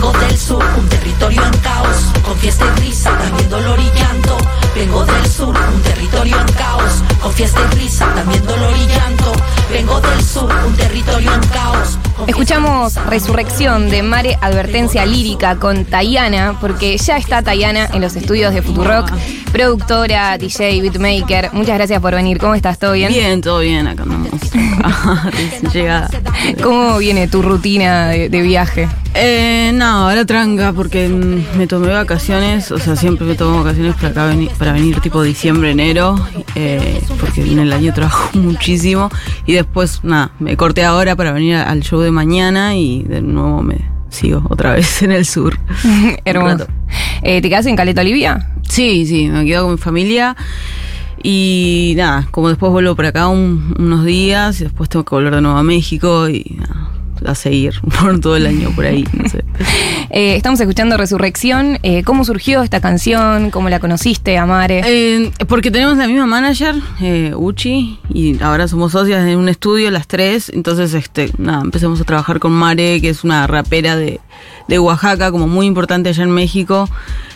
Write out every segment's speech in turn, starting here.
Vengo del sur, un territorio en caos, con fiesta y risa, también dolor y llanto. Vengo del sur, un territorio en caos, con fiesta y risa, también dolor y llanto. Vengo del sur, un territorio en caos. Escuchamos Resurrección de Mare Advertencia Lírica con Tayana, porque ya está Tayana en los estudios de Futurock, productora, DJ, beatmaker. Muchas gracias por venir. ¿Cómo estás? ¿Todo bien? Bien, todo bien, acá andamos. Llegada. ¿Cómo viene tu rutina de, de viaje? Eh, no, ahora tranca porque me tomé vacaciones, o sea, siempre me tomo vacaciones para acá venir, para venir tipo diciembre, enero, eh, porque en el año trabajo muchísimo y después, nada, me corté ahora para venir al show de mañana y de nuevo me sigo otra vez en el sur. Hermoso. Eh, ¿Te quedas en Caleta Olivia? Sí, sí, me quedo con mi familia y nada, como después vuelvo para acá un- unos días y después tengo que volver de nuevo a México y nada, a seguir por todo el año por ahí, no sé. Eh, estamos escuchando Resurrección. Eh, ¿Cómo surgió esta canción? ¿Cómo la conociste, Amare? Eh, porque tenemos la misma manager, eh, Uchi, y ahora somos socias en un estudio las tres. Entonces, este, nada, empezamos a trabajar con Mare, que es una rapera de, de Oaxaca, como muy importante allá en México,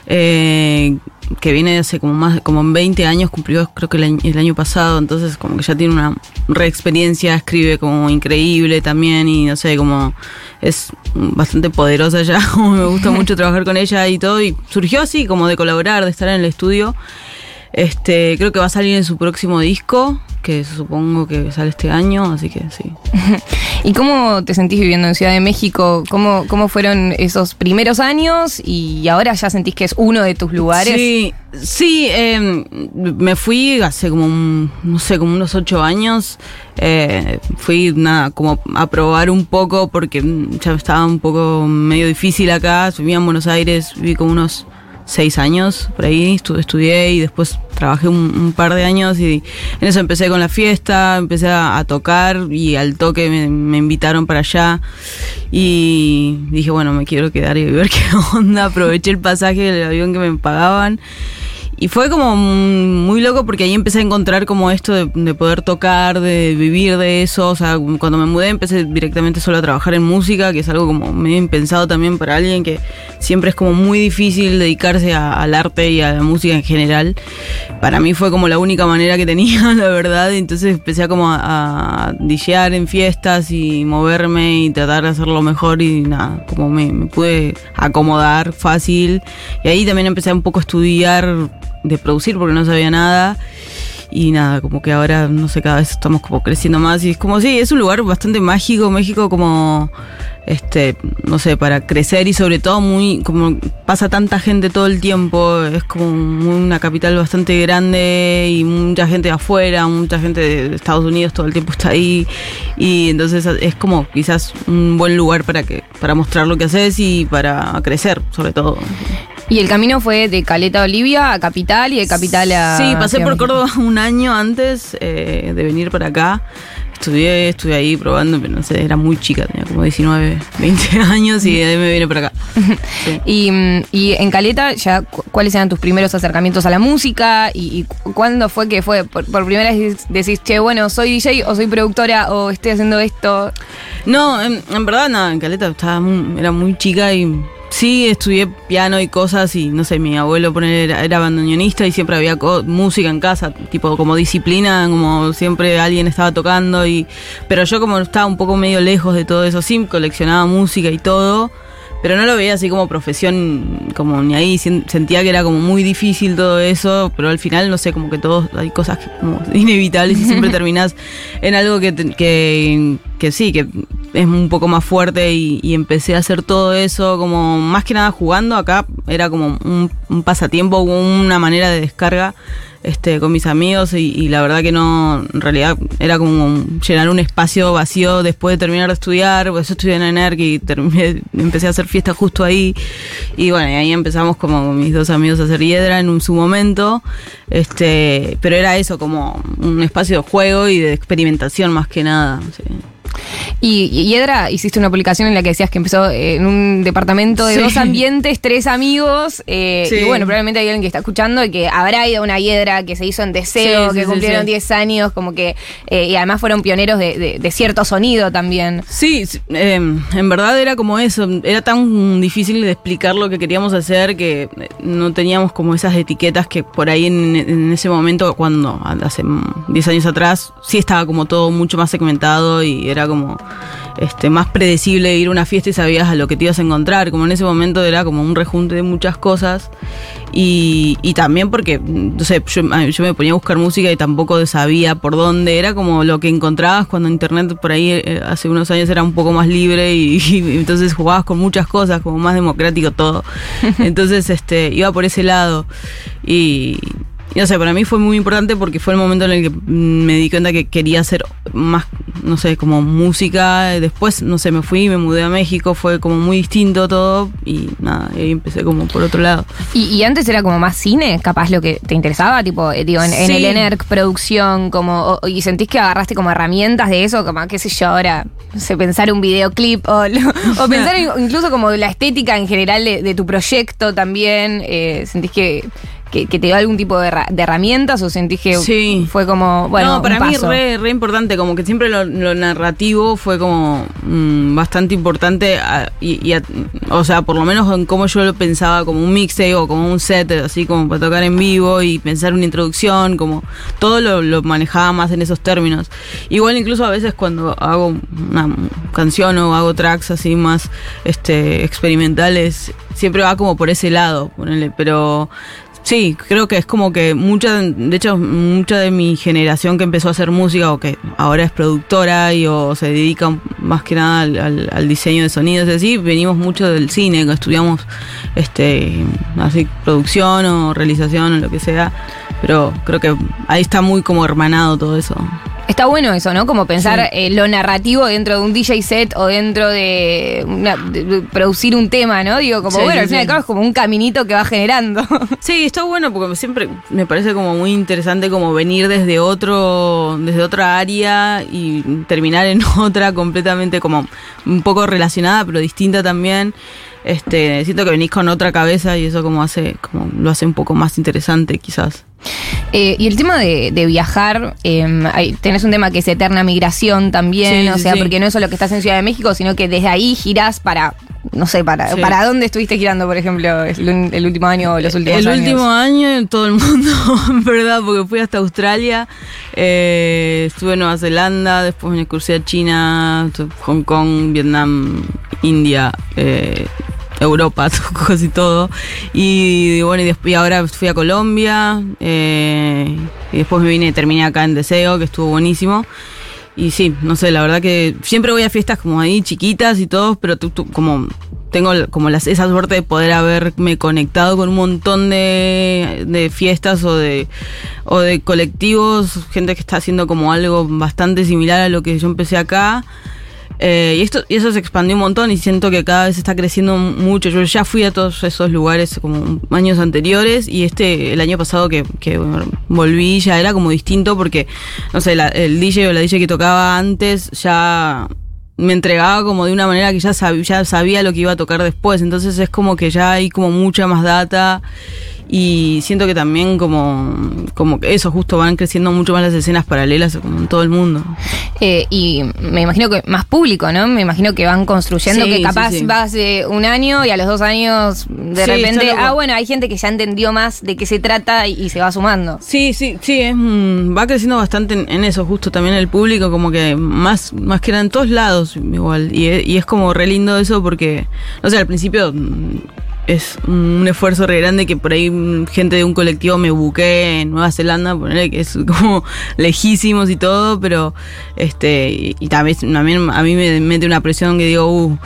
eh, que viene hace como más, como 20 años, cumplió creo que el año, el año pasado, entonces como que ya tiene una re experiencia, escribe como increíble también, y no sé, como es bastante poderosa ya, me gusta mucho trabajar con ella y todo, y surgió así como de colaborar, de estar en el estudio. Este, creo que va a salir en su próximo disco, que supongo que sale este año, así que sí. ¿Y cómo te sentís viviendo en Ciudad de México? ¿Cómo, ¿Cómo fueron esos primeros años y ahora ya sentís que es uno de tus lugares? Sí, sí, eh, me fui hace como, un- no sé, como unos ocho años. Eh, fui, nada, como a probar un poco porque ya estaba un poco medio difícil acá. Vivía en Buenos Aires, viví como unos seis años por ahí, estu- estudié y después trabajé un, par de años y en eso empecé con la fiesta, empecé a, a tocar y al toque me, me invitaron para allá y dije, bueno, me quiero quedar y ver qué onda, aproveché el pasaje del avión que me pagaban. Y fue como muy loco porque ahí empecé a encontrar como esto de, de poder tocar, de vivir de eso. O sea, cuando me mudé empecé directamente solo a trabajar en música, que es algo como medio impensado también para alguien que siempre es como muy difícil dedicarse a- al arte y a la música en general. Para mí fue como la única manera que tenía, la verdad. Entonces empecé a como a, a en fiestas y moverme y tratar de hacerlo mejor y nada, como me, me pude acomodar fácil. Y ahí también empecé un poco a estudiar de producir porque no sabía nada. Y nada, como que ahora, no sé, cada vez estamos como creciendo más. Y es como, sí, es un lugar bastante mágico, México como, este, no sé, para crecer y sobre todo muy, como pasa tanta gente todo el tiempo, es como una capital bastante grande y mucha gente de afuera, mucha gente de Estados Unidos todo el tiempo está ahí. Y entonces es como quizás un buen lugar para que, para mostrar lo que haces y para crecer, sobre todo. Y el camino fue de Caleta Olivia a Capital y de Capital a. Sí, pasé por. Córdoba un año antes eh, de venir para acá. Estudié, estuve ahí probando, pero no sé, era muy chica, tenía como 19, 20 años y de ahí me vine para acá. Sí. Y, mm, y en Caleta, ya, cu- ¿cuáles eran tus primeros acercamientos a la música? ¿Y, y cu- cuándo fue que fue? Por, por primera vez decís, che, bueno, soy DJ o soy productora o estoy haciendo esto. No, en, en verdad nada, en Caleta estaba muy- era muy chica y sí estudié piano y cosas y no sé, mi abuelo poner era, era bandoneonista y siempre había co- música en casa, tipo como disciplina, como siempre alguien estaba tocando y pero yo como estaba un poco medio lejos de todo eso, sí coleccionaba música y todo. Pero no lo veía así como profesión, como ni ahí. Sentía que era como muy difícil todo eso, pero al final, no sé, como que todos, hay cosas que como inevitables y siempre terminás en algo que, te- que, que sí, que es un poco más fuerte y, empecé a hacer todo eso como más que nada jugando. Acá era como un, un pasatiempo, una manera de descarga este, con mis amigos y, la verdad que no, en realidad era como llenar un espacio vacío después de terminar de estudiar, pues yo estudié en ENERC y terminé, empecé a hacer fiesta justo ahí y bueno, y ahí empezamos como mis dos amigos a hacer hiedra en un, su momento, este, pero era eso, como un espacio de juego y de experimentación más que nada. sí. Y, y Edra, hiciste una publicación en la que decías que empezó eh, en un departamento de Sí. dos ambientes, tres amigos, eh, Sí. y bueno, probablemente hay alguien que está escuchando y que habrá ido a una Hiedra que se hizo en Deseo, Sí, que cumplieron sí. 10 años, como que, eh, y además fueron pioneros de, de- de cierto sonido también. Sí, eh, en verdad era como eso, era tan difícil de explicar lo que queríamos hacer que no teníamos como esas etiquetas que por ahí en, en ese momento, cuando hace 10 años atrás, sí estaba como todo mucho más segmentado y era como este más predecible ir a una fiesta y sabías a lo que te ibas a encontrar, como en ese momento era como un rejunte de muchas cosas. Y, y también porque, no sé, yo, yo me ponía a buscar música y tampoco sabía por dónde, era como lo que encontrabas cuando internet por ahí eh, hace unos años era un poco más libre y, y entonces jugabas con muchas cosas, como más democrático todo. Entonces este iba por ese lado. Y... y no sé, para mí fue muy importante porque fue el momento en el que mm, me di cuenta que quería hacer más, no sé, como música. Después, no sé, me fui, me mudé a México, fue como muy distinto todo y nada, y ahí empecé como por otro lado. Y, y antes era como más cine, capaz lo que te interesaba, tipo, eh, digo, en, en Sí. el ENERC, producción, como, o- y sentís que agarraste como herramientas de eso, como, qué sé yo, ahora, no sé, pensar un videoclip, o, lo- o pensar en- incluso como la estética en general de, de tu proyecto también, eh, sentís que, que, que te dio algún tipo de, herra- de herramientas, o sentís que Sí. fue como, bueno, no, para un mí re, re importante, como que siempre lo, lo narrativo fue como mm, bastante importante, a- y, y a- o sea, por lo menos en cómo yo lo pensaba como un mixtape o como un set, así como para tocar en vivo y pensar una introducción, como todo lo, lo manejaba más en esos términos. Igual incluso a veces cuando hago una canción o hago tracks así más este experimentales, siempre va como por ese lado, ponele, pero Sí, creo que es como que mucha, de hecho, mucha de mi generación que empezó a hacer música o que ahora es productora y o se dedica más que nada al, diseño de sonidos y así, venimos mucho del cine, estudiamos este así producción o realización o lo que sea, pero creo que ahí está muy como hermanado todo eso. Está bueno eso, ¿no? Como pensar Sí. eh, lo narrativo dentro de un DJ set o dentro de, una- de- producir un tema, ¿no? Digo, como, Sí, bueno, sí, al fin y al cabo es como un caminito que va generando. Sí, está bueno porque siempre me parece como muy interesante como venir desde otro, desde otra área y terminar en otra completamente como un poco relacionada pero distinta también. Este, siento que venís con otra cabeza y eso como hace, como lo hace un poco más interesante quizás. Eh, y el tema de, de viajar, eh, hay- tenés un tema que es eterna migración también, Sí, o sea, sí. porque no es solo que estás en Ciudad de México, sino que desde ahí girás para, no sé, para, Sí. para dónde estuviste girando, por ejemplo, el, el último año o los últimos el años. último año en todo el mundo, en verdad, porque fui hasta Australia, eh, estuve en Nueva Zelanda, después me crucé a China, Hong Kong, Vietnam, India, eh, Europa, casi todo. Y bueno, y, después, y ahora fui a Colombia, eh, y después me vine y terminé acá en Deseo, que estuvo buenísimo. Y sí, no sé, la verdad que siempre voy a fiestas como ahí chiquitas y todo, pero tú, como tengo como las, esa suerte de poder haberme conectado con un montón de, de fiestas o de, o de colectivos, gente que está haciendo como algo bastante similar a lo que yo empecé acá. Eh, y, esto, y eso se expandió un montón y siento que cada vez está creciendo mucho. Yo ya fui a todos esos lugares como años anteriores y este, el año pasado que, que volví ya era como distinto porque, no sé, la- el DJ o la DJ que tocaba antes ya me entregaba como de una manera que ya, sab- ya sabía lo que iba a tocar después. Entonces es como que ya hay como mucha más data y siento que también como, como que eso justo van creciendo mucho más las escenas paralelas como en todo el mundo. Eh, y me imagino que más público, ¿no? Me imagino que van construyendo Sí, que sí, capaz sí. vas de un año y a los dos años de Sí, repente, ah, bueno, hay gente que ya entendió más de qué se trata y, y se va sumando. Sí, sí, sí, es, va creciendo bastante en, en eso, justo también el público, como que más, más que era en todos lados igual. Y, y es como re lindo eso porque, no sé, al principio es un esfuerzo re grande que por ahí mm, gente de un colectivo me buqué en Nueva Zelanda, ponerle que es como lejísimos y todo, pero este, y, también, también a mí me mete una presión que digo, uh,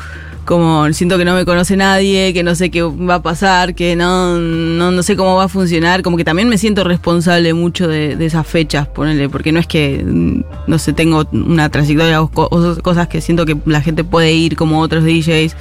como siento que no me conoce nadie, que no sé qué va a pasar, que no, no, no sé cómo va a funcionar, como que también me siento responsable mucho de, de esas fechas, ponele, porque no es que, mm, no sé, tengo una trayectoria o, co- o cosas que siento que la gente puede ir como otros DJs.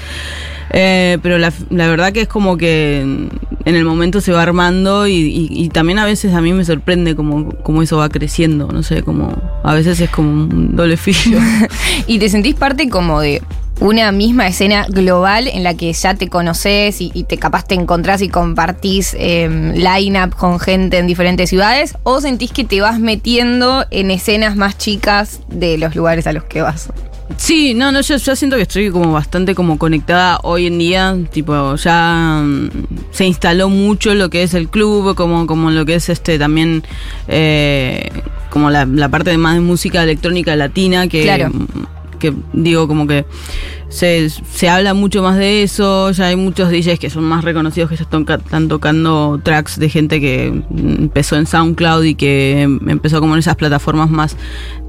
Eh, pero la, la verdad que es como que en el momento se va armando y, y- y también a veces a mí me sorprende como, como eso va creciendo, no sé, como a veces es como un doble filo. ¿Y te sentís parte como de una misma escena global en la que ya te conoces y, y te capaz te encontrás y compartís eh, line-up con gente en diferentes ciudades? ¿O sentís que te vas metiendo en escenas más chicas de los lugares a los que vas? Sí, no, no, yo, yo siento que estoy como bastante como conectada hoy en día, tipo, ya mm, se instaló mucho lo que es el club, como, como lo que es este también, eh, como la, la parte de más de música electrónica latina, que, Claro. Que digo como que se, se habla mucho más de eso, ya hay muchos DJs que son más reconocidos que ya están, están tocando tracks de gente que mm, empezó en SoundCloud y que em- empezó como en esas plataformas más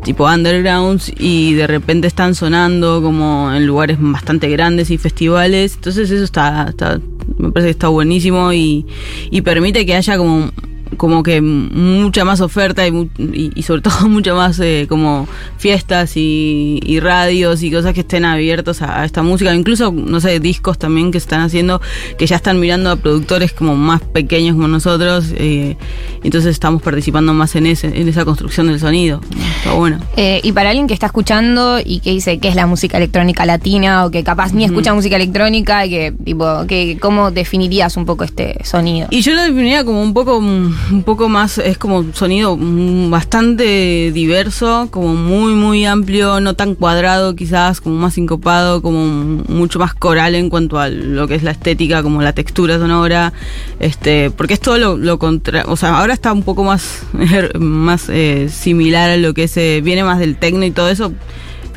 tipo undergrounds y de repente están sonando como en lugares bastante grandes y festivales. Entonces eso está, está me parece que está buenísimo y, y permite que haya como como que mucha más oferta y, y- y sobre todo mucha más eh, como fiestas y, y radios y cosas que estén abiertos a, a esta música, incluso no sé discos también que se están haciendo que ya están mirando a productores como más pequeños como nosotros, eh, entonces estamos participando más en ese en esa construcción del sonido, está bueno. Eh, y para alguien que está escuchando y que dice qué es la música electrónica latina o que capaz ni escucha música electrónica, y que tipo, que, ¿cómo definirías un poco este sonido? Y yo lo definiría como un poco, mm, un poco más, es como un sonido mm, bastante diverso, como muy, muy amplio, no tan cuadrado quizás, como más sincopado, como mucho más coral en cuanto a lo que es la estética, como la textura sonora, este, porque es todo lo, lo contra, o sea, ahora está un poco más, más eh, similar a lo que es, eh, viene más del techno y todo eso,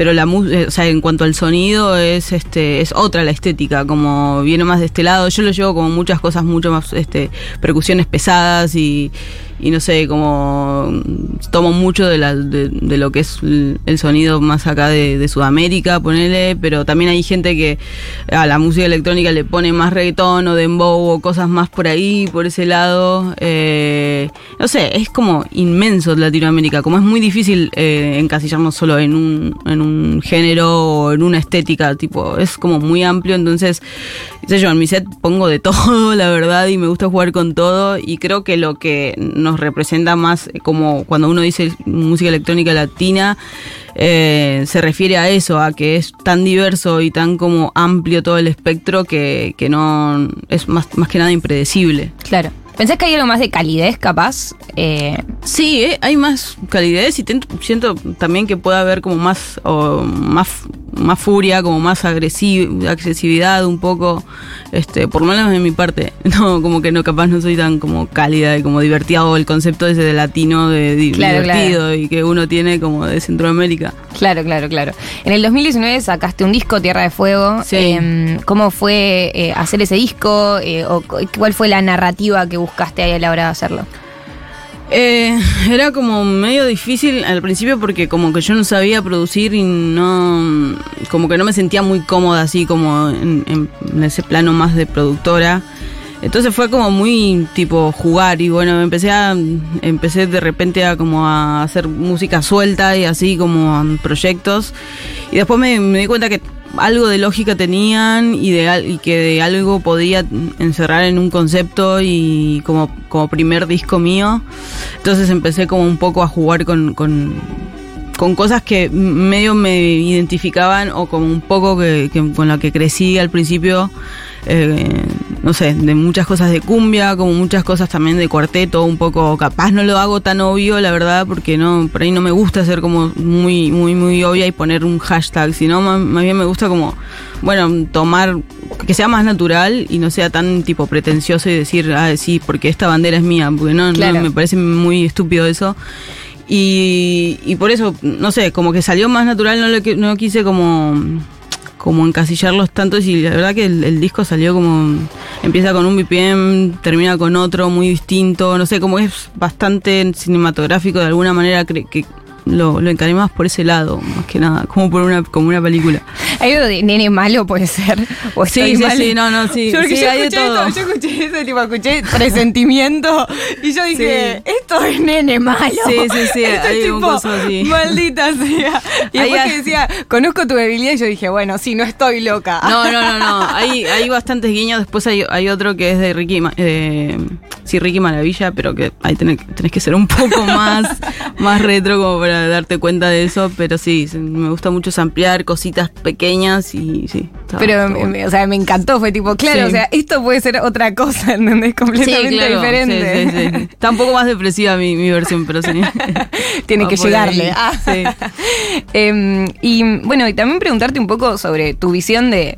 pero la música, o sea, en cuanto al sonido es este es otra la estética, como viene más de este lado. Yo lo llevo como muchas cosas mucho más este percusiones pesadas y, y no sé, como tomo mucho de, la, de, de lo que es el, sonido más acá de, Sudamérica, ponele, pero también hay gente que a la música electrónica le pone más reggaetón o dembow o cosas más por ahí, por ese lado. Eh, no sé, es como inmenso Latinoamérica, como es muy difícil eh, encasillarnos solo en un, en un género o en una estética, tipo, es como muy amplio, entonces, sé yo, en mi set pongo de todo, la verdad, y me gusta jugar con todo, y creo que lo que nos representa más eh, como cuando uno dice música electrónica latina, eh, se refiere a eso, a que es tan diverso y tan como amplio todo el espectro que, que no es más, más que nada impredecible. Claro. ¿Pensás que hay algo más de calidez capaz? Eh, Sí, eh, hay más calidez y siento también que puede haber como más, o más, más furia, como más agresiv- agresividad un poco, este, por lo menos de mi parte. No, como que no, capaz no soy tan como cálida y como divertido el concepto ese de latino, de Claro, divertido y que uno tiene como de Centroamérica. claro, claro, claro. En el 2019 sacaste un disco, Tierra de Fuego. Sí. Eh, ¿Cómo fue eh, hacer ese disco? Eh, o cu- ¿Cuál fue la narrativa que buscaste ahí a la hora de hacerlo? Eh, era como medio difícil al principio porque como que yo no sabía producir y no como que no me sentía muy cómoda así como en, ese plano más de productora. Entonces fue como muy tipo jugar y bueno empecé a empecé de repente a como a hacer música suelta y así como proyectos. Y después me di cuenta que algo de lógica tenían y de y que de algo podía encerrar en un concepto y como, primer disco mío. Entonces empecé como un poco a jugar con, cosas que medio me identificaban o como un poco que, que con la que crecí al principio. eh, no sé, de muchas cosas de cumbia, como muchas cosas también de cuarteto, un poco capaz no lo hago tan obvio, la verdad, porque no, por ahí no me gusta ser como muy, muy, muy obvia y poner un hashtag, sino más, más bien me gusta como, bueno, tomar, que sea más natural y no sea tan tipo pretencioso y decir, ah, sí, porque esta bandera es mía, porque no, Claro. no me parece muy estúpido eso. Y, y por eso, no sé, como que salió más natural, no lo que- no quise como como encasillarlos tantos y la verdad que el, disco salió como empieza con un BPM, termina con otro muy distinto, no sé, como es bastante cinematográfico de alguna manera cre- que lo, lo encaré más por ese lado, más que nada, como por una, como una película. Hay algo de nene malo, puede ser. O Sí, sí, mal. sí, no, no, sí, Yo, sí, yo hay de escuché todo. yo escuché eso, tipo, escuché presentimiento y yo dije, esto es nene malo. Sí, sí, sí, Esto hay es un tipo, coso así. maldita sea. Y después que decía, conozco tu debilidad, y yo dije, bueno, sí, no estoy loca. No, no, no, no. Hay, hay bastantes guiños. Después hay, hay otro que es de Ricky, eh, sí, Ricky Maravilla, pero que ahí tenés, tenés que ser un poco más, más retro como para darte cuenta de eso. Pero sí, me gusta mucho ampliar cositas pequeñas y sí. está- Pero, está bueno. o sea, me encantó. Fue tipo, claro, Sí. o sea, esto puede ser otra cosa, ¿entendés? Completamente Sí, claro, diferente. sí, sí, sí. Está un poco más depresiva mi, mi versión, pero sí. Tiene Va que llegarle. Ah. sí. Y bueno, y también preguntarte un poco sobre tu visión de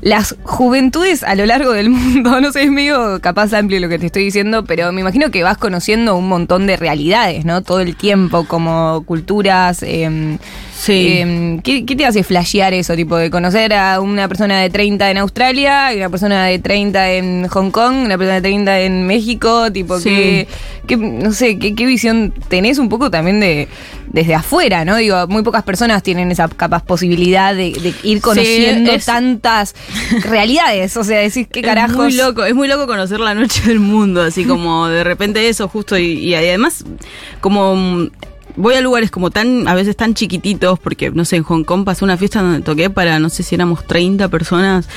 las juventudes a lo largo del mundo. No sé, es medio capaz amplio lo que te estoy diciendo, pero me imagino que vas conociendo un montón de realidades, ¿no? Todo el tiempo, como culturas. em, Sí. em, ¿qué, qué te hace flashear eso? Tipo, de conocer a una persona de 30 en Australia y una persona de 30 en Hong Kong, una persona de 30 en México, tipo, Sí. que, no sé, ¿qué, qué visión tenés un poco también de desde afuera, ¿no? Digo, muy pocas personas tienen esa capaz posibilidad de, de ir conociendo es- tantas realidades. O sea, decís, ¿qué carajos? Es muy loco, es muy loco conocer la noche del mundo, así como de repente eso justo y, y además como voy a lugares como tan, a veces tan chiquititos, porque no sé, en Hong Kong pasó una fiesta donde toqué para, no sé si éramos 30 personas,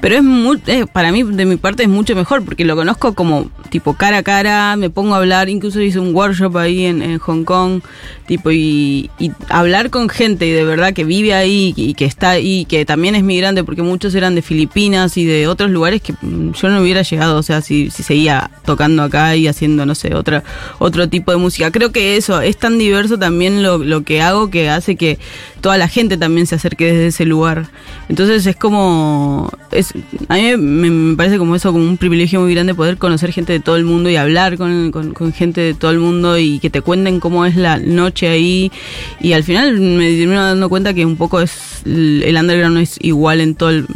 pero es muy, eh, para mí, de mi parte es mucho mejor, porque lo conozco como tipo cara a cara, me pongo a hablar, incluso hice un workshop ahí en, en Hong Kong, tipo, y, y hablar con gente y de verdad que vive ahí y que está ahí, que también es migrante, porque muchos eran de Filipinas y de otros lugares que mm, yo no hubiera llegado, o sea, si, si seguía tocando acá y haciendo, no sé, otra, otro tipo de música. Creo que eso, es tan diverso también lo, que hago que hace que toda la gente también se acerque desde ese lugar. Entonces es como, a mí me, parece como eso, como un privilegio muy grande poder conocer gente de todo el mundo y hablar con, con- gente de todo el mundo y que te cuenten cómo es la noche ahí. Y al final me termino dando cuenta que un poco es el underground es igual en todo el,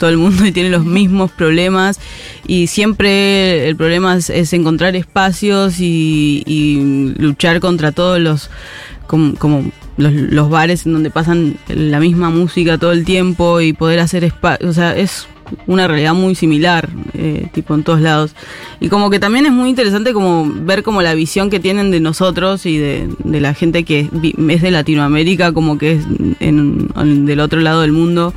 todo el mundo y tiene los mismos problemas y siempre el problema es, encontrar espacios y, y luchar contra todos los como, como los, bares en donde pasan la misma música todo el tiempo y poder hacer espacio, o sea, es una realidad muy similar, eh, tipo en todos lados. Y como que también es muy interesante como ver como la visión que tienen de nosotros y de, la gente que es de Latinoamérica, como que es en, en- del otro lado del mundo,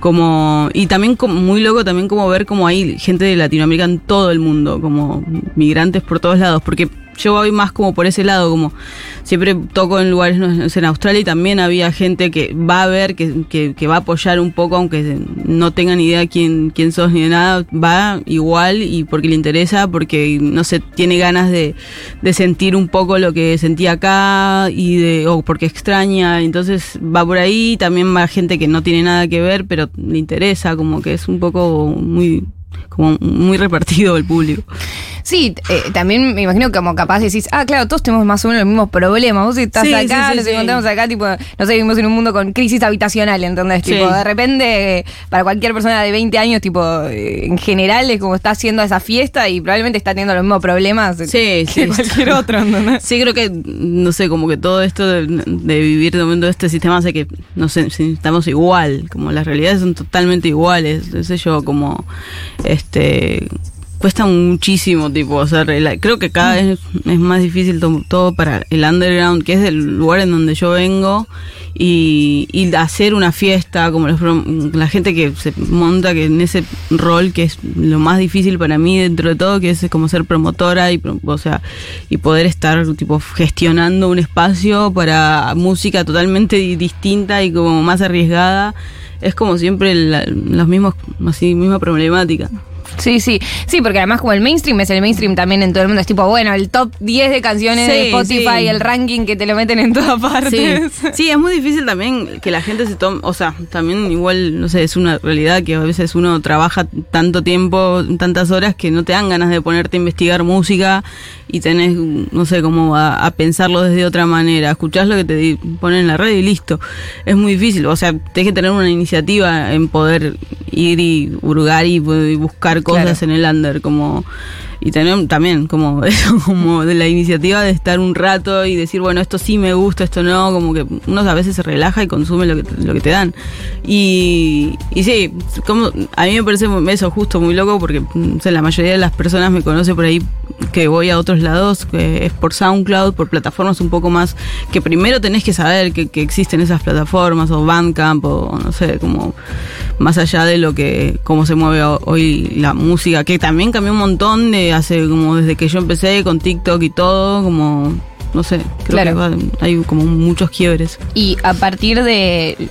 como y también muy loco también como ver como hay gente de Latinoamérica en todo el mundo, como migrantes por todos lados, porque yo voy más como por ese lado, como siempre toco en lugares, en Australia y también había gente que va a ver, que, que, que va a apoyar un poco, aunque no tengan idea quién, quién sos ni de nada, va igual y porque le interesa, porque no sé, tiene ganas de, de sentir un poco lo que sentía acá y de, o porque extraña, entonces va por ahí, también va gente que no tiene nada que ver, pero le interesa, como que es un poco muy, como muy repartido el público. Sí, eh, también me imagino que como capaz decís, ah, claro, todos tenemos más o menos los mismos problemas. Vos estás Sí, acá, sí, sí, nos encontramos acá, tipo, no sé, vivimos en un mundo con crisis habitacional, ¿entendés? Tipo, de repente, para cualquier persona de 20 años, tipo, eh, en general es como está haciendo esa fiesta y probablemente está teniendo los mismos problemas Sí, que sí. cualquier otro, ¿entendés? Sí, creo que, no sé, como que todo esto de, de vivir dentro de este sistema hace que, no sé, estamos igual, como las realidades son totalmente iguales, no sé yo, como, este, cuesta muchísimo, tipo, sea, rela- creo que cada vez es más difícil to- todo para el underground, que es el lugar en donde yo vengo, y, y hacer una fiesta, como los la gente que se monta que en ese rol que es lo más difícil para mí dentro de todo, que es como ser promotora y, o sea, y poder estar tipo gestionando un espacio para música totalmente di- distinta y como más arriesgada. Es como siempre la- los mismos, así, misma problemática. Sí, sí, sí, porque además como el mainstream es el mainstream también en todo el mundo, es tipo, bueno, el top 10 de canciones Sí, de Spotify, sí. el ranking que te lo meten en todas partes. sí, es muy difícil también que la gente se tome, o sea, también igual, no sé, es una realidad que a veces uno trabaja tanto tiempo, tantas horas que no te dan ganas de ponerte a investigar música y tenés, no sé, como a, a pensarlo desde otra manera. Escuchás lo que te ponen en la red y listo. Es muy difícil, o sea, tenés que tener una iniciativa en poder ir y hurgar y, y buscar cosas en el under, como y tener también como eso, como de la iniciativa de estar un rato y decir, bueno, esto sí me gusta, esto no, como que uno a veces se relaja y consume lo que, lo que te dan. Y, y sí, como, a mí me parece eso justo muy loco porque mm, la mayoría de las personas me conoce por ahí que voy a otros lados, que es por SoundCloud, por plataformas un poco más, que primero tenés que saber que, que existen esas plataformas o Bandcamp o no sé, como más allá de lo que, cómo se mueve hoy la música, que también cambió un montón de hace como desde que yo empecé con TikTok y todo, como no sé, creo que hay como muchos quiebres. Y a partir de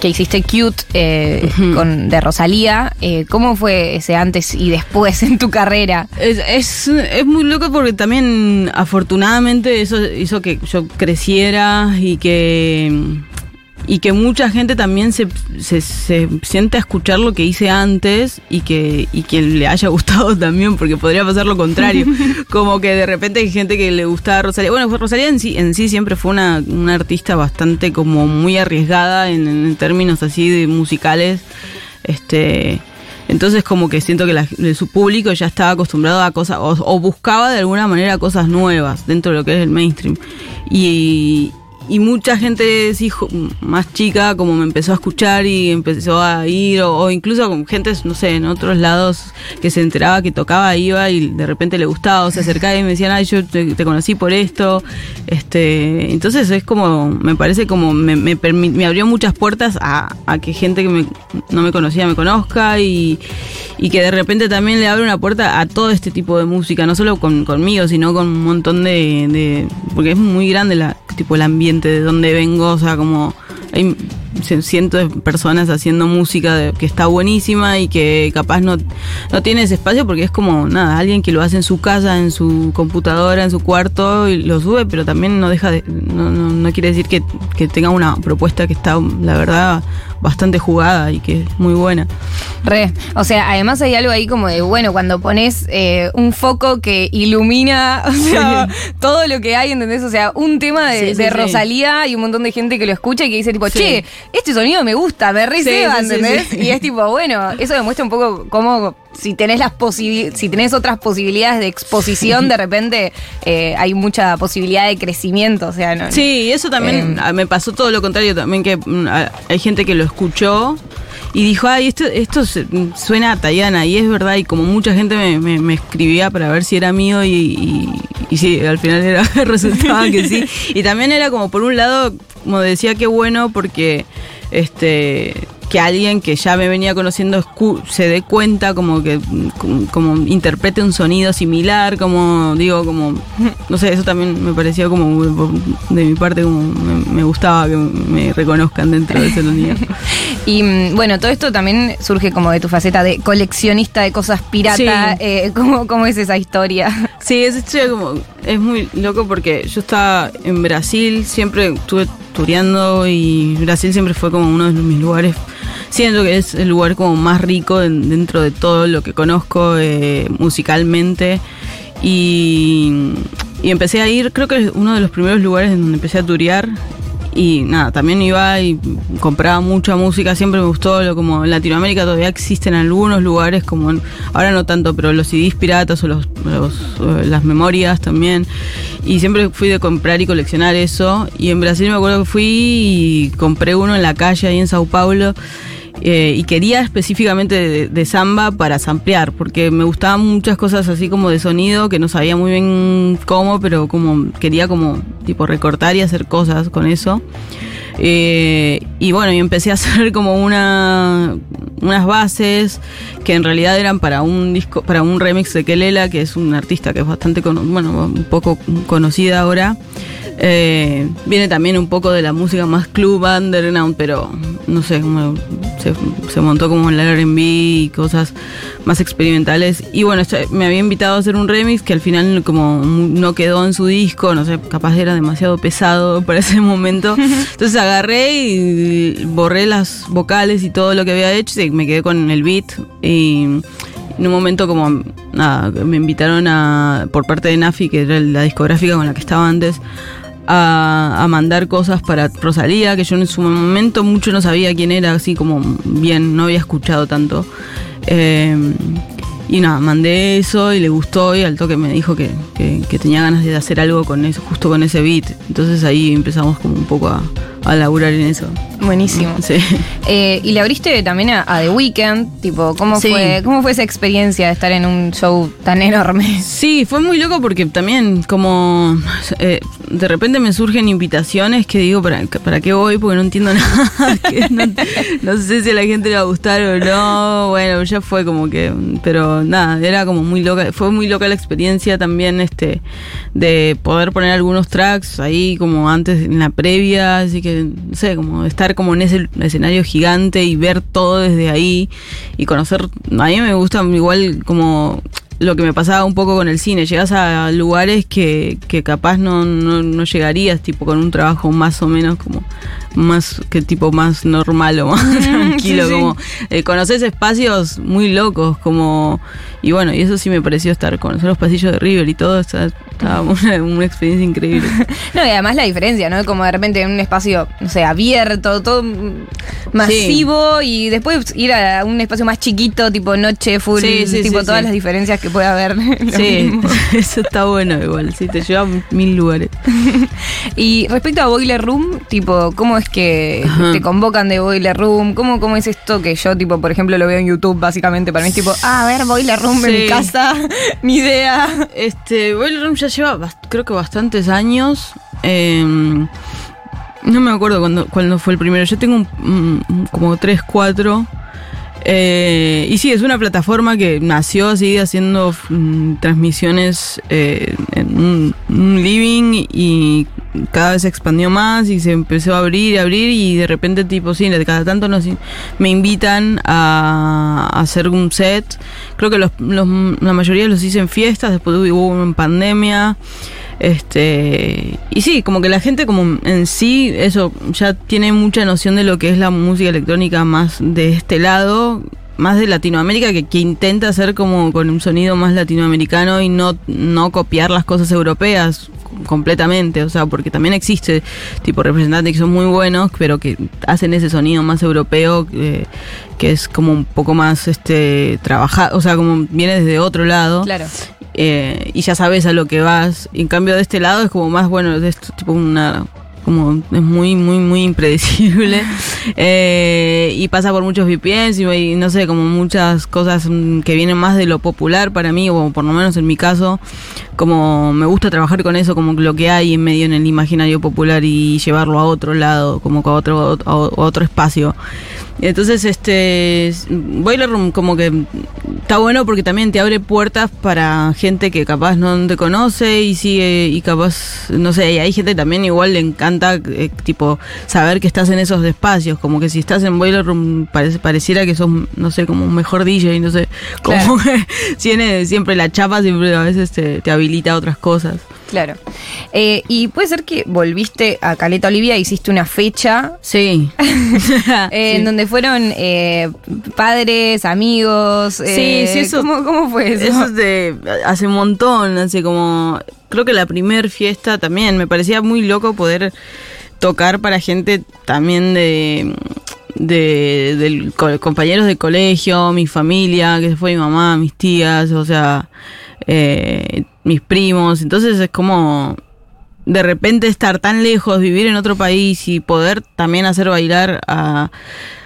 que hiciste Cute eh, con, de Rosalía, eh, ¿cómo fue ese antes y después en tu carrera? Es, es, es, muy loco porque también afortunadamente eso hizo que yo creciera y que y que mucha gente también se, se, se, siente a escuchar lo que hice antes y que, y que le haya gustado también, porque podría pasar lo contrario. Como que de repente hay gente que le gustaba Rosalía. Bueno, Rosalía en sí, en sí siempre fue una, una artista bastante como muy arriesgada en, términos así de musicales. Este. Entonces como que siento que su público ya estaba acostumbrado a cosas, o, o, buscaba de alguna manera cosas nuevas dentro de lo que es el mainstream. Y, y mucha gente hijo, más chica como me empezó a escuchar y empezó a ir o, incluso con gente no sé en otros lados que se enteraba que tocaba iba y de repente le gustaba o se acercaba y me decían ay yo te, conocí por esto este entonces es como me parece como me, me, me abrió muchas puertas a, que gente que no me conocía me conozca y, y que de repente también le abre una puerta a todo este tipo de música no solo con, conmigo sino con un montón de, de porque es muy grande la tipo el ambiente de donde vengo, o sea, como hay cientos de personas haciendo música que está buenísima y que capaz no, no tiene ese espacio porque es como, nada, alguien que lo hace en su casa, en su computadora, en su cuarto y lo sube, pero también no deja de, no, no, no quiere decir que, que tenga una propuesta que está, la verdad, bastante jugada y que es muy buena. Re, o sea, además hay algo ahí como de, bueno, cuando pones eh, un foco que ilumina, o sea, todo lo que hay, ¿entendés? O sea, un tema de, Rosalía y un montón de gente que lo escucha y que dice tipo, che, este sonido me gusta, me receba, ¿entendés? Y es tipo, bueno, eso demuestra un poco cómo si tenés las si tenés otras posibilidades de exposición, de repente eh, hay mucha posibilidad de crecimiento. O sea, no, sí, eso también eh, me pasó todo lo contrario también que mm, hay gente que lo escuchó y dijo, ay, esto, esto suena a Tayana, y es verdad, y como mucha gente me, escribía para ver si era mío, y, y, sí, al final era, resultaba que sí. Y también era como, por un lado, como decía, qué bueno, porque este que alguien que ya me venía conociendo se dé cuenta, como que como, interprete un sonido similar, como digo, como no sé, eso también me parecía como de mi parte como me, gustaba que me reconozcan dentro de ese sonido. y mm, bueno, todo esto también surge como de tu faceta de coleccionista de cosas pirata. Eh, ¿cómo, es esa historia? Sí, esa historia como es muy loco porque yo estaba en Brasil, siempre estuve tureando y Brasil siempre fue como uno de mis lugares siento que es el lugar como más rico dentro de todo lo que conozco eh, musicalmente. Y, empecé a ir, creo que es uno de los primeros lugares en donde empecé a turear. Y nada, también iba y compraba mucha música, siempre me gustó, lo, como en Latinoamérica todavía existen algunos lugares, como ahora no tanto, pero los CDs piratas o los, eh, las memorias también. Y siempre fui de comprar y coleccionar eso. Y en Brasil me acuerdo que fui y compré uno en la calle ahí en Sao Paulo eh, y quería específicamente de, samba para samplear, porque me gustaban muchas cosas así como de sonido, que no sabía muy bien cómo, pero como quería como tipo recortar y hacer cosas con eso. Eh, y bueno, y empecé a hacer como una unas bases que en realidad eran para un disco, para un remix de Kelela, que es un artista que es bastante bueno, un poco conocida ahora. Eh, viene también un poco de la música más club underground, pero no sé, se, montó como en el RB y cosas más experimentales. Y bueno, me había invitado a hacer un remix que al final como no quedó en su disco, no sé, capaz era demasiado pesado para ese momento. Entonces agarré y borré las vocales y todo lo que había hecho y me quedé con el beat y en un momento como nada, me invitaron a por parte de Nafi, que era la discográfica con la que estaba antes, a, mandar cosas para Rosalía, que yo en su momento mucho no sabía quién era, así como bien, no había escuchado tanto. Eh, Y nada, mandé eso y le gustó y al toque me dijo que, que- que tenía ganas de hacer algo con eso, justo con ese beat. Entonces ahí empezamos como un poco a, a laburar en eso. Buenísimo. Sí. Eh, y le abriste también a, a The Weeknd, tipo, ¿cómo, Sí. fue, ¿cómo fue esa experiencia de estar en un show tan enorme? Sí, fue muy loco porque también como eh, de repente me surgen invitaciones que digo, ¿para, para qué voy? Porque no entiendo nada. que no, no sé si a la gente le va a gustar o no. Bueno, ya fue como que, pero nada, era como muy loca. Fue muy loca la experiencia también este de poder poner algunos tracks ahí como antes en la previa, así que, no sé, como estar como en ese escenario gigante y ver todo desde ahí y conocer, a mí me gusta igual como lo que me pasaba un poco con el cine, llegas a lugares que, que capaz no, no, no llegarías, tipo con un trabajo más o menos como más que tipo más normal o más tranquilo, sí, sí. como eh, conoces espacios muy locos, como y bueno, y eso sí me pareció estar, conocer los pasillos de River y todo, está- estaba una, una experiencia increíble. No, y además la diferencia, ¿no? Como de repente en un espacio, no sé, abierto, todo masivo, y después ir a un espacio más chiquito, tipo noche, full, Sí, sí, tipo todas las diferencias que puede haber. Sí, eso está bueno igual, sí, te lleva a mil lugares. Y respecto a Boiler Room, tipo, ¿cómo es que Ajá. te convocan de Boiler Room? ¿Cómo, ¿Cómo es esto que yo, tipo, por ejemplo, lo veo en YouTube, básicamente? Para mí es tipo, ah, a ver, Boiler Room en mi casa, ni idea. Este, Boiler Room ya lleva creo que bastantes años. Eh, no me acuerdo cuándo, cuándo fue el primero. Yo tengo un- como 3, 4. Eh, y sí, es una plataforma que nació así haciendo mm, transmisiones eh, en un, un living y cada vez se expandió más y se empezó a abrir y abrir y de repente tipo sí, cada tanto nos, me invitan a, hacer un set. Creo que los, los- la mayoría los hice en fiestas, después hubo en pandemia. Este, y sí, como que la gente como en sí, eso, ya tiene mucha noción de lo que es la música electrónica más de este lado, más de Latinoamérica, que, que intenta hacer como con un sonido más latinoamericano y no, no copiar las cosas europeas completamente, o sea, porque también existe tipo representantes que son muy buenos, pero que hacen ese sonido más europeo, eh, que es como un poco más este trabajado, o sea, como viene desde otro lado Claro. eh, y ya sabes a lo que vas. Y en cambio de este lado es como más bueno, es tipo una como es muy muy muy impredecible. Eh, y pasa por muchos VPNs y, y no sé como muchas cosas mm, que vienen más de lo popular para mí o por lo menos en mi caso como me gusta trabajar con eso como lo que hay en medio en el imaginario popular y llevarlo a otro lado como a otro a otro espacio. Entonces, este, Boiler Room como que está bueno porque también te abre puertas para gente que capaz no te conoce y sigue, y capaz, no sé, y hay gente también igual le encanta, eh, tipo, saber que estás en esos espacios, como que si estás en Boiler Room parece, pareciera que sos, no sé, como un mejor DJ, no sé, como que tiene siempre la chapa, siempre a veces te, te habilita a otras cosas. Claro. Eh, y puede ser que volviste a Caleta Olivia, hiciste una fecha Sí. eh, en Sí. donde fueron eh, padres, amigos. eh, Sí, sí, eso- ¿cómo, cómo fue eso? Eso es de hace un montón, hace como creo que la primer fiesta también me parecía muy loco poder tocar para gente también de de, del co- compañeros de colegio, mi familia, que fue mi mamá, mis tías, o sea, eh, mis primos, entonces es como de repente estar tan lejos, vivir en otro país y poder también hacer bailar a,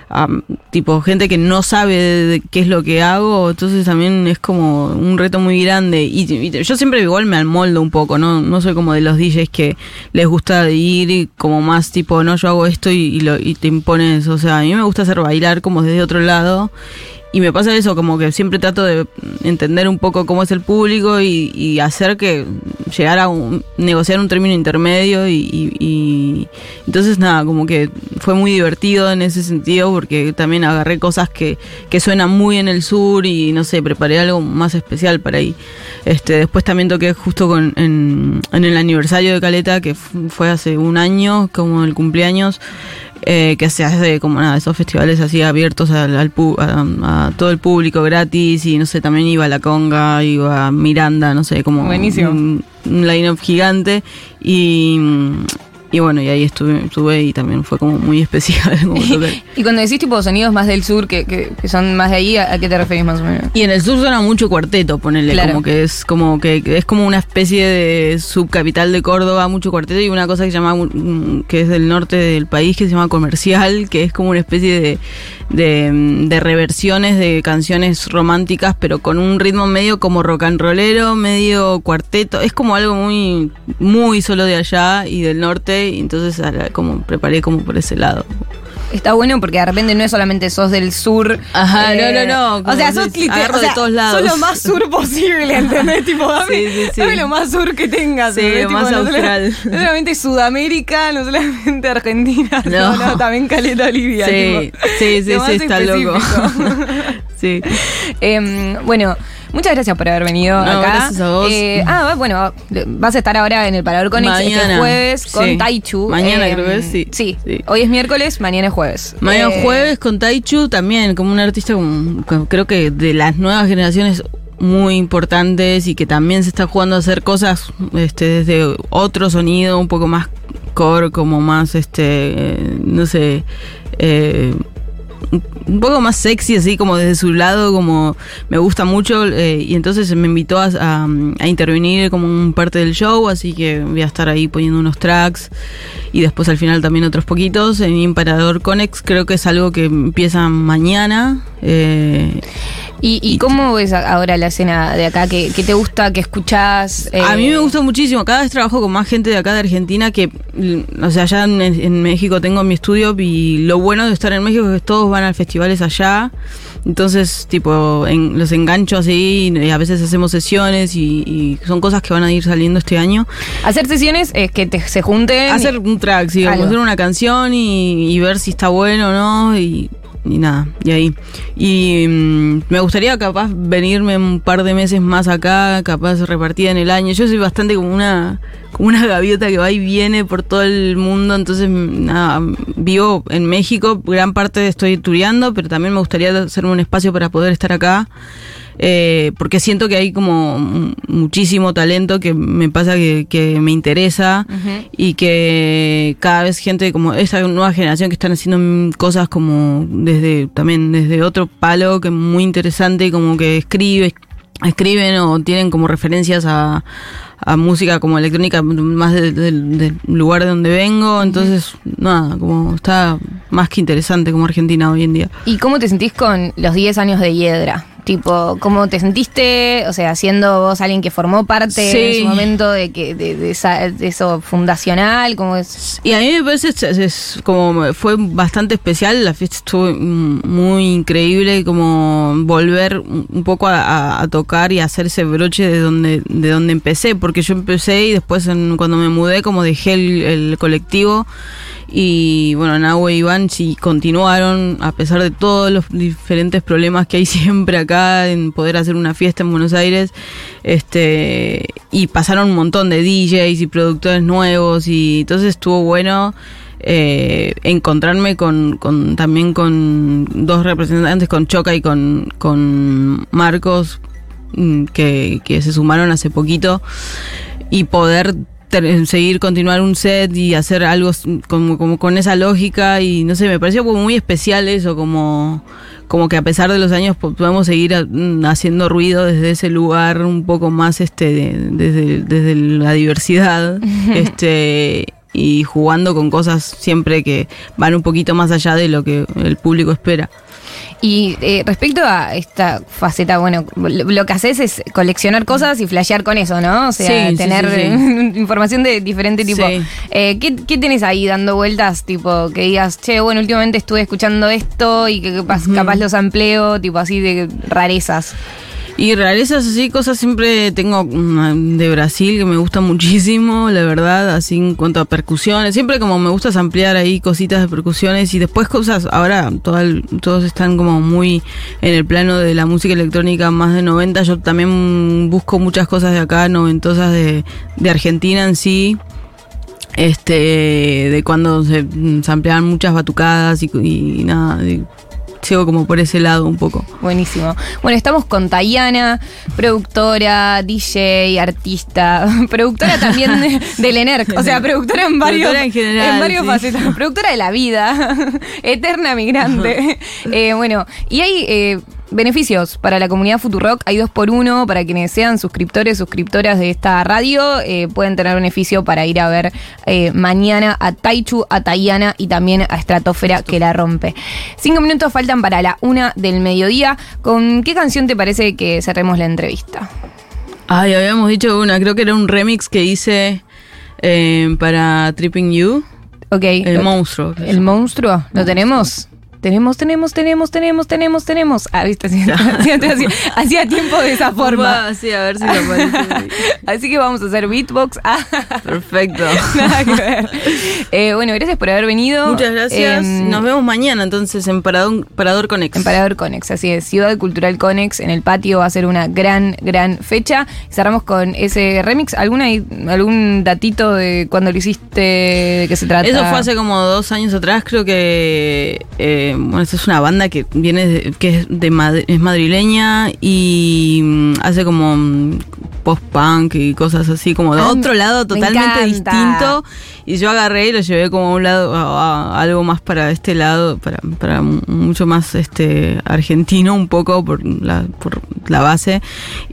a, tipo gente que no sabe de, qué es lo que hago, entonces también es como un reto muy grande. Y, yo siempre igual me almoldo un poco, no no soy como de los DJs que les gusta ir y como más tipo, no, yo hago esto y, y lo, y te impones, o sea, a mí me gusta hacer bailar como desde otro lado y me pasa eso, como que siempre trato de entender un poco cómo es el público y, hacer que llegar a un, negociar un término intermedio y, entonces nada, como que fue muy divertido en ese sentido porque también agarré cosas que, que suenan muy en el sur y no sé, preparé algo más especial para ahí. Este, después también toqué justo con, en, en el aniversario de Caleta, que fu- fue hace un año, como el cumpleaños eh, que se hace como nada, esos festivales así abiertos al, al pu- a, a todo el público gratis y no sé, también iba a La Conga, iba a Miranda, no sé, como Buenísimo. un, un line-up gigante y, y bueno, y ahí estuve, estuve y también fue como muy especial. como y cuando decís tipo sonidos más del sur, que, que- que son más de ahí, ¿a, a qué te referís más o menos? Y en el sur suena mucho cuarteto, ponele, Claro. como que es como que que es como una especie de subcapital de Córdoba, mucho cuarteto y una cosa que se llama que es del norte del país que se llama comercial, que es como una especie de de, de reversiones de canciones románticas, pero con un ritmo medio como rock and rollero, medio cuarteto, es como algo muy muy solo de allá y del norte, y entonces como preparé como por ese lado. Está bueno porque de repente no es solamente sos del sur. eh, Ajá, no, no, no, O sea, sos literal- agarro o sea, de todos lados. Sos lo más sur posible, ¿entendés? tipo, dame, Sí, sí, sí. dame lo más sur que tengas. Sí, ¿entendés? lo Tipo, más no austral. No solamente Sudamérica, no solamente Argentina, no, No. también Caleta Olivia. Sí, tipo, sí, sí, está loco. sí. Em, bueno, muchas gracias por haber venido No, acá. gracias a vos. Eh, ah, bueno, vas a estar ahora en el Parador Conex este jueves con sí. Taichu. Mañana Em, creo que es, sí. Sí. Sí. Hoy es miércoles, mañana es jueves. Mañana Eh, jueves con Taichu también, como un artista como- creo que de las nuevas generaciones muy importantes y que también se está jugando a hacer cosas este, desde otro sonido, un poco más core, como más, este, eh, no sé, eh, un- poco más sexy, así como desde su lado, como me gusta mucho. eh, y entonces me invitó a, a- a intervenir como un parte del show, así que voy a estar ahí poniendo unos tracks y después al final también otros poquitos. En Imparador Conex creo que es algo que empieza mañana. eh, ¿Y, y cómo ves ahora la escena de acá? ¿Qué, qué te gusta? ¿Qué escuchás? A mí Eh, me gusta muchísimo. Cada vez trabajo con más gente de acá de Argentina que, mm, o sea, allá en, en México tengo mi estudio y lo bueno de estar en México es que todos van a festivales allá. Entonces, tipo, en- los engancho así y a veces hacemos sesiones y, y son cosas que van a ir saliendo este año. Hacer sesiones es que te- se junten. Hacer un track, sí, Algo. hacer una canción y, y ver si está bueno o no y, y nada, y ahí. Y mm, me gustaría capaz venirme un par de meses más acá, capaz repartida en el año. Yo soy bastante como una como una gaviota que va y viene por todo el mundo, entonces nada, vivo en México, gran parte estoy tureando, pero también me gustaría hacerme un espacio para poder estar acá. eh, porque siento que hay como muchísimo talento que me pasa que, que me interesa y que cada vez gente como esta nueva generación que están haciendo cosas como desde también desde otro palo que es muy interesante como que escribe escriben o tienen como referencias a, a música como electrónica más de- de- del lugar de donde vengo. Entonces nada como está más que interesante como Argentina hoy en día. ¿Y cómo te sentís con los 10 años de Hiedra? Tipo, ¿cómo te sentiste? O sea, siendo vos alguien que formó parte Sí. en su momento de que de, de esa- de eso fundacional, ¿cómo es? Y a mí me parece es, es como fue bastante especial, la fiesta estuvo mm, muy increíble, como volver un poco a, a- a tocar y hacer ese broche de donde de donde empecé, porque yo empecé y después en- cuando me mudé como dejé el, el colectivo y bueno, Nahue y Iván sí continuaron a pesar de todos los diferentes problemas que hay siempre acá en poder hacer una fiesta en Buenos Aires, este y pasaron un montón de DJs y productores nuevos y entonces estuvo bueno eh, encontrarme con, con también con dos representantes, con Choca y con, con Marcos, mm, que, que se sumaron hace poquito, y poder seguir continuar un set y hacer algo como, como con esa lógica y no sé, me pareció como muy especial eso, como, como que a pesar de los años po- podemos seguir mm, haciendo ruido desde ese lugar un poco más este de- desde, desde la diversidad este y jugando con cosas siempre que van un poquito más allá de lo que el público espera. Y eh, respecto a esta faceta, bueno, lo, que haces es coleccionar cosas y flashear con eso, ¿no? O sea, Sí, tener sí, información de diferente tipo. Sí. Eh, ¿qué, qué tenés ahí dando vueltas? Tipo, que digas, che, bueno, últimamente estuve escuchando esto y que capaz, capaz los ampleo, tipo así de rarezas. Y rarezas así, cosas siempre tengo una de Brasil que me gusta muchísimo, la verdad, así en cuanto a percusiones. Siempre como me gusta ampliar ahí cositas de percusiones y después cosas, ahora todo el- todos están como muy en el plano de la música electrónica más de 90. Yo también busco muchas cosas de acá, noventosas de, de Argentina en sí. Este, de cuando se, se ampliaban muchas batucadas y, y nada, y sigo como por ese lado un poco. Buenísimo. Bueno, estamos con Tayana, productora, DJ, artista, productora también de, del ENERC, o sea, productora en varios, Productora en general, varios sí. facetas, productora de la vida, eterna migrante. Eh, bueno, y hay eh, beneficios para la comunidad Futurock, hay dos por uno para quienes sean suscriptores, suscriptoras de esta radio, eh, pueden tener beneficio para ir a ver eh, mañana a Taichu, a Tayana y también a Estratosfera que la rompe. Cinco minutos faltan para la una del mediodía. ¿Con qué canción te parece que cerremos la entrevista? Ay, habíamos dicho una, creo que era un remix que hice eh, para Tripping You. Ok. El monstruo. ¿El monstruo? ¿Lo tenemos? Tenemos, tenemos, tenemos, tenemos, tenemos, tenemos. Ah, viste, hacía, tiempo de esa forma. Sí, a ver si lo aparece. Así que vamos a hacer beatbox. Ah, Perfecto. nada que ver. Eh, bueno, gracias por haber venido. Muchas gracias. Em, Nos vemos mañana entonces en Parador, Parador Conex. En Parador Conex, así es. Ciudad Cultural Conex, en el patio va a ser una gran, gran fecha. Cerramos con ese remix. ¿Alguna, ¿Algún datito de cuándo lo hiciste? ¿De qué se trata? Eso fue hace como dos años atrás, creo que eh, bueno, esta es una banda que viene de- que es de es madrileña y mm, hace como mm, post-punk y cosas así, como de Ah, otro lado me totalmente distinto. Y yo agarré y lo llevé como a un lado, a, a algo más para este lado, para, para mucho más este argentino un poco por la, por la base.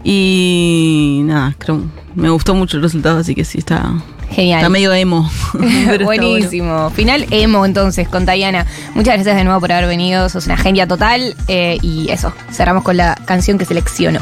Y nada, creo, me gustó mucho el resultado, así que sí, está, Genial. está medio emo. bueno. Buenísimo. Final emo entonces con Tayana. Muchas gracias de nuevo por haber venido. Sos una genia total. eh, y eso, cerramos con la canción que seleccionó.